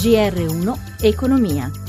GR1 Economia.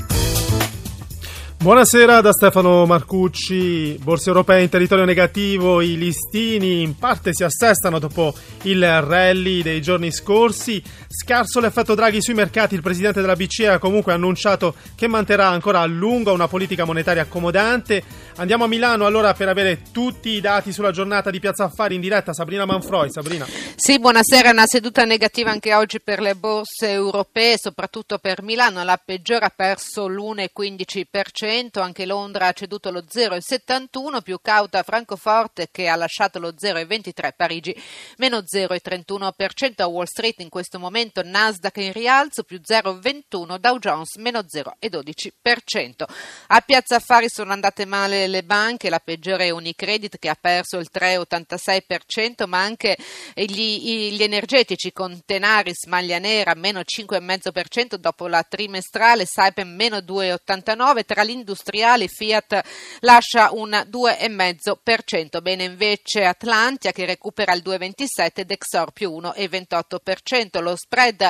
Buonasera da Stefano Marcucci. Borse europee in territorio negativo, i listini in parte si assestano dopo il rally dei giorni scorsi. Scarso l'effetto Draghi sui mercati, il presidente della BCE ha comunque annunciato che manterrà ancora a lungo una politica monetaria accomodante. Andiamo a Milano allora per avere tutti i dati sulla giornata di Piazza Affari in diretta. Sabrina Manfroi, Sabrina. Sì, buonasera. Una seduta negativa anche oggi per le borse europee, soprattutto per Milano. La peggiore ha perso l'1,15% anche Londra ha ceduto lo 0,71, più cauta Francoforte che ha lasciato lo 0,23, Parigi meno 0,31%, a Wall Street in questo momento Nasdaq in rialzo più 0,21, Dow Jones meno 0,12%. A Piazza Affari sono andate male le banche, la peggiore è Unicredit che ha perso il 3,86%, ma anche gli, gli energetici con Tenaris, Maglia Nera meno 5,5% dopo la trimestrale, Saipem meno 2,89%, tra l'industria industriali Fiat lascia un 2,5%, bene invece Atlantia che recupera il 2,27%, Dexor più 1,28%. Lo spread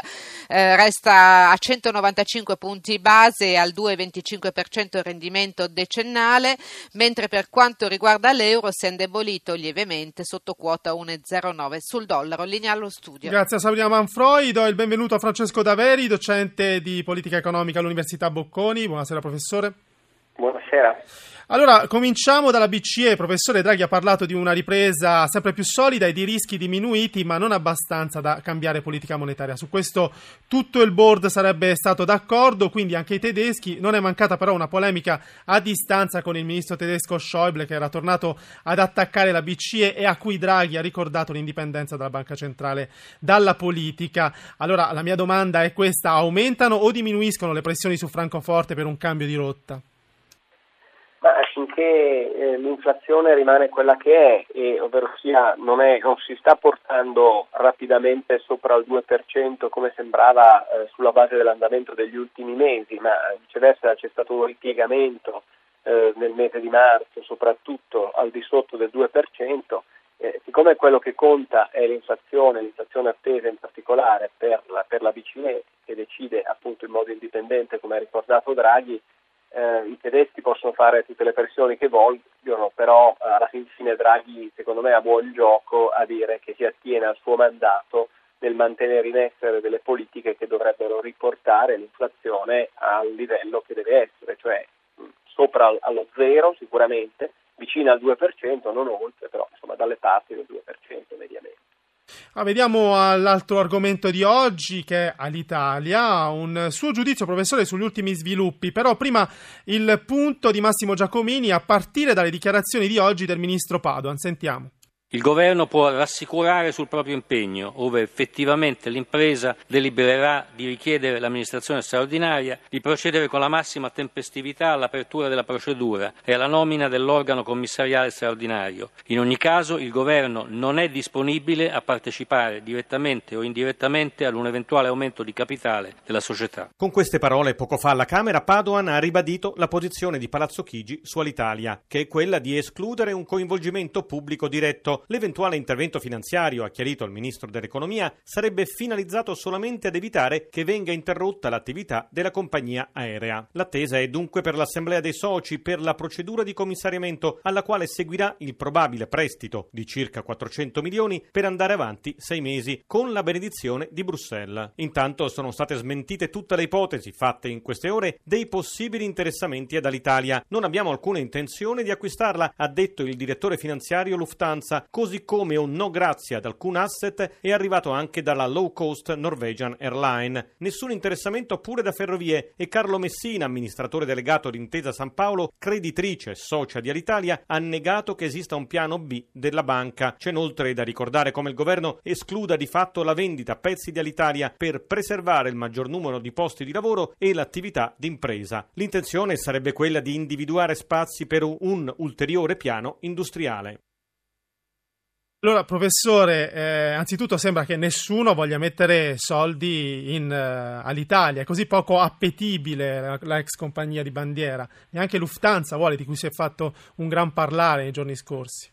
eh, resta a 195 punti base e al 2,25% il rendimento decennale, mentre per quanto riguarda l'euro si è indebolito lievemente sotto quota 1,09 sul dollaro. Linea allo studio. Grazie a Sabrina Manfroi, do il benvenuto a Francesco Daveri, docente di politica economica all'Università Bocconi. Buonasera professore. Buonasera. Allora, cominciamo dalla BCE. Professore Draghi ha parlato di una ripresa sempre più solida e di rischi diminuiti, ma non abbastanza da cambiare politica monetaria. Su questo tutto il board sarebbe stato d'accordo, quindi anche i tedeschi. Non è mancata però una polemica a distanza con il ministro tedesco Schäuble, che era tornato ad attaccare la BCE e a cui Draghi ha ricordato l'indipendenza della banca centrale dalla politica. Allora, la mia domanda è questa: aumentano o diminuiscono le pressioni su Francoforte per un cambio di rotta? Finché eh, l'inflazione rimane quella che è, e, ovvero sia non, è, non, si sta portando rapidamente sopra il 2% come sembrava eh, sulla base dell'andamento degli ultimi mesi, ma viceversa c'è stato un ripiegamento eh, nel mese di marzo, soprattutto al di sotto del 2%, eh, siccome quello che conta è l'inflazione, l'inflazione attesa in particolare per la, per la BCE che decide appunto in modo indipendente, come ha ricordato Draghi, eh, i tedeschi possono fare tutte le pressioni che vogliono, però eh, alla fine Draghi secondo me ha buon gioco a dire che si attiene al suo mandato nel mantenere in essere delle politiche che dovrebbero riportare l'inflazione al livello che deve essere, cioè sopra allo zero sicuramente, vicina al 2%, non oltre, però insomma dalle parti del 2% mediamente. Ah, vediamo all'altro argomento di oggi che è all'Italia, un suo giudizio professore sugli ultimi sviluppi, però prima il punto di Massimo Giacomini a partire dalle dichiarazioni di oggi del ministro Padoan. Sentiamo. Il governo può rassicurare sul proprio impegno, ove effettivamente l'impresa delibererà di richiedere l'amministrazione straordinaria, di procedere con la massima tempestività all'apertura della procedura e alla nomina dell'organo commissariale straordinario. In ogni caso il governo non è disponibile a partecipare direttamente o indirettamente ad un eventuale aumento di capitale della società. Con queste parole poco fa alla Camera Padoan ha ribadito la posizione di Palazzo Chigi su Alitalia, che è quella di escludere un coinvolgimento pubblico diretto l'eventuale intervento finanziario, ha chiarito il ministro dell'economia, sarebbe finalizzato solamente ad evitare che venga interrotta l'attività della compagnia aerea. L'attesa è dunque per l'assemblea dei soci per la procedura di commissariamento alla quale seguirà il probabile prestito di circa 400 milioni per andare avanti sei mesi con la benedizione di Bruxelles. Intanto sono state smentite tutte le ipotesi fatte in queste ore dei possibili interessamenti ad Alitalia. Non abbiamo alcuna intenzione di acquistarla, ha detto il direttore finanziario Lufthansa, così come un no grazie ad alcun asset è arrivato anche dalla low cost Norwegian Airline. Nessun interessamento pure da Ferrovie e Carlo Messina, amministratore delegato di Intesa San Paolo, creditrice socia di Alitalia, ha negato che esista un piano B della banca. C'è inoltre da ricordare come il governo escluda di fatto la vendita a pezzi di Alitalia per preservare il maggior numero di posti di lavoro e l'attività d'impresa. L'intenzione sarebbe quella di individuare spazi per un ulteriore piano industriale. Allora, professore, eh, anzitutto sembra che nessuno voglia mettere soldi in, uh, all'Italia, è così poco appetibile la, la, ex compagnia di bandiera, neanche Lufthansa vuole, di cui si è fatto un gran parlare nei giorni scorsi.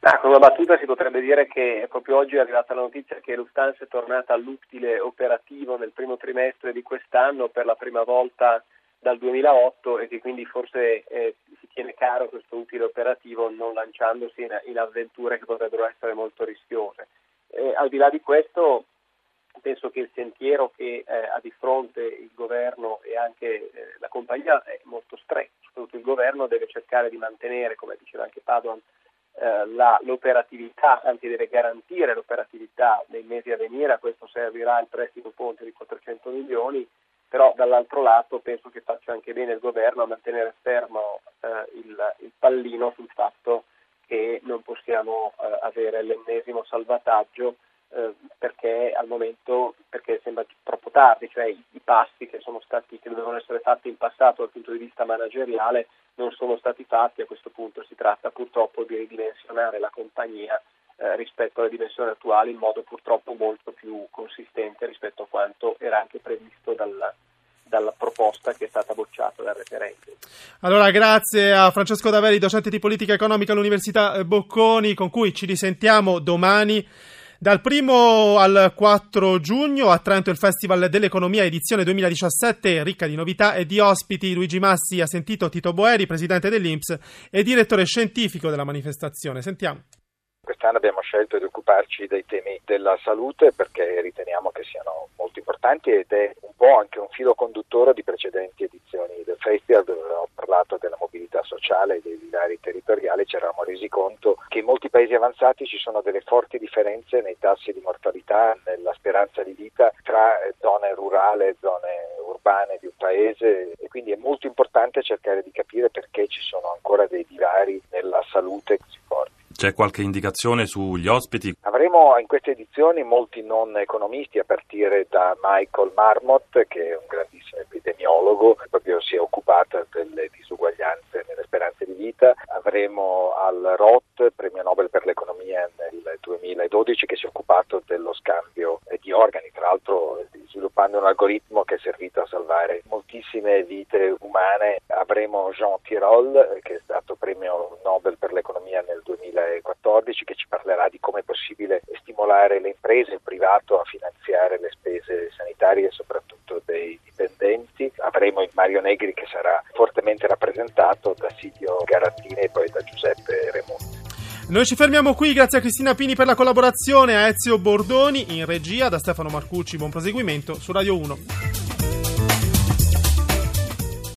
Ah, con una battuta si potrebbe dire che proprio oggi è arrivata la notizia che Lufthansa è tornata all'utile operativo nel primo trimestre di quest'anno per la prima volta dal 2008 e che quindi forse eh, si tiene questo utile operativo non lanciandosi in, in avventure che potrebbero essere molto rischiose. Eh, al di là di questo penso che il sentiero che eh, ha di fronte il governo e anche eh, la compagnia è molto stretto, soprattutto il governo deve cercare di mantenere, come diceva anche Padoan, eh, la, l'operatività, anzi deve garantire l'operatività nei mesi a venire, a questo servirà il prestito ponte di 400 milioni, però dall'altro lato penso che faccia anche bene il governo a mantenere fermo eh, il, il, pallino sul fatto che non possiamo eh, avere l'ennesimo salvataggio eh, perché al momento perché sembra troppo tardi, cioè i, i passi che sono stati che dovevano essere fatti in passato dal punto di vista manageriale non sono stati fatti, a questo punto si tratta purtroppo di ridimensionare la compagnia eh, rispetto alle dimensioni attuali in modo purtroppo molto più consistente rispetto a quanto era anche previsto dalla, dalla proposta che è stata bocciata dal referendum. Allora, grazie a Francesco Daveri, docente di politica economica all'Università Bocconi, con cui ci risentiamo domani. Dal 1 al 4 giugno a Trento il Festival dell'Economia edizione 2017 ricca di novità e di ospiti. Luigi Massi ha sentito Tito Boeri, presidente dell'Inps e direttore scientifico della manifestazione. Sentiamo. Quest'anno abbiamo scelto di occuparci dei temi della salute perché riteniamo che siano molto importanti ed è un po' anche un filo conduttore di precedenti edizioni del festival dove abbiamo parlato della mobilità sociale e dei divari territoriali, ci eravamo resi conto che in molti paesi avanzati ci sono delle forti differenze nei tassi di mortalità, nella speranza di vita tra zone rurali e zone urbane di un paese e quindi è molto importante cercare di capire perché ci sono ancora dei divari nella salute. C'è qualche indicazione sugli ospiti? Avremo in queste edizioni molti non economisti, a partire da Michael Marmot, che è un grandissimo epidemiologo, proprio si è occupato delle disuguaglianze nelle speranze di vita. Avremo al Roth, premio Nobel per l'economia nel 2012, che si è occupato dello scambio di organi, tra l'altro sviluppando un algoritmo che è servito a salvare moltissime vite umane. Avremo Jean Tirole, che è stato premio Nobel per l'economia nel 2014, che ci parlerà di come è possibile stimolare le imprese, il privato a finanziare le spese sanitarie soprattutto dei dipendenti. Avremo il Mario Negri che sarà fortemente rappresentato da Silvio Garattini e poi da Giuseppe Remonti. Noi ci fermiamo qui, grazie a Cristina Pini per la collaborazione, a Ezio Bordoni in regia, da Stefano Marcucci, buon proseguimento su Radio 1.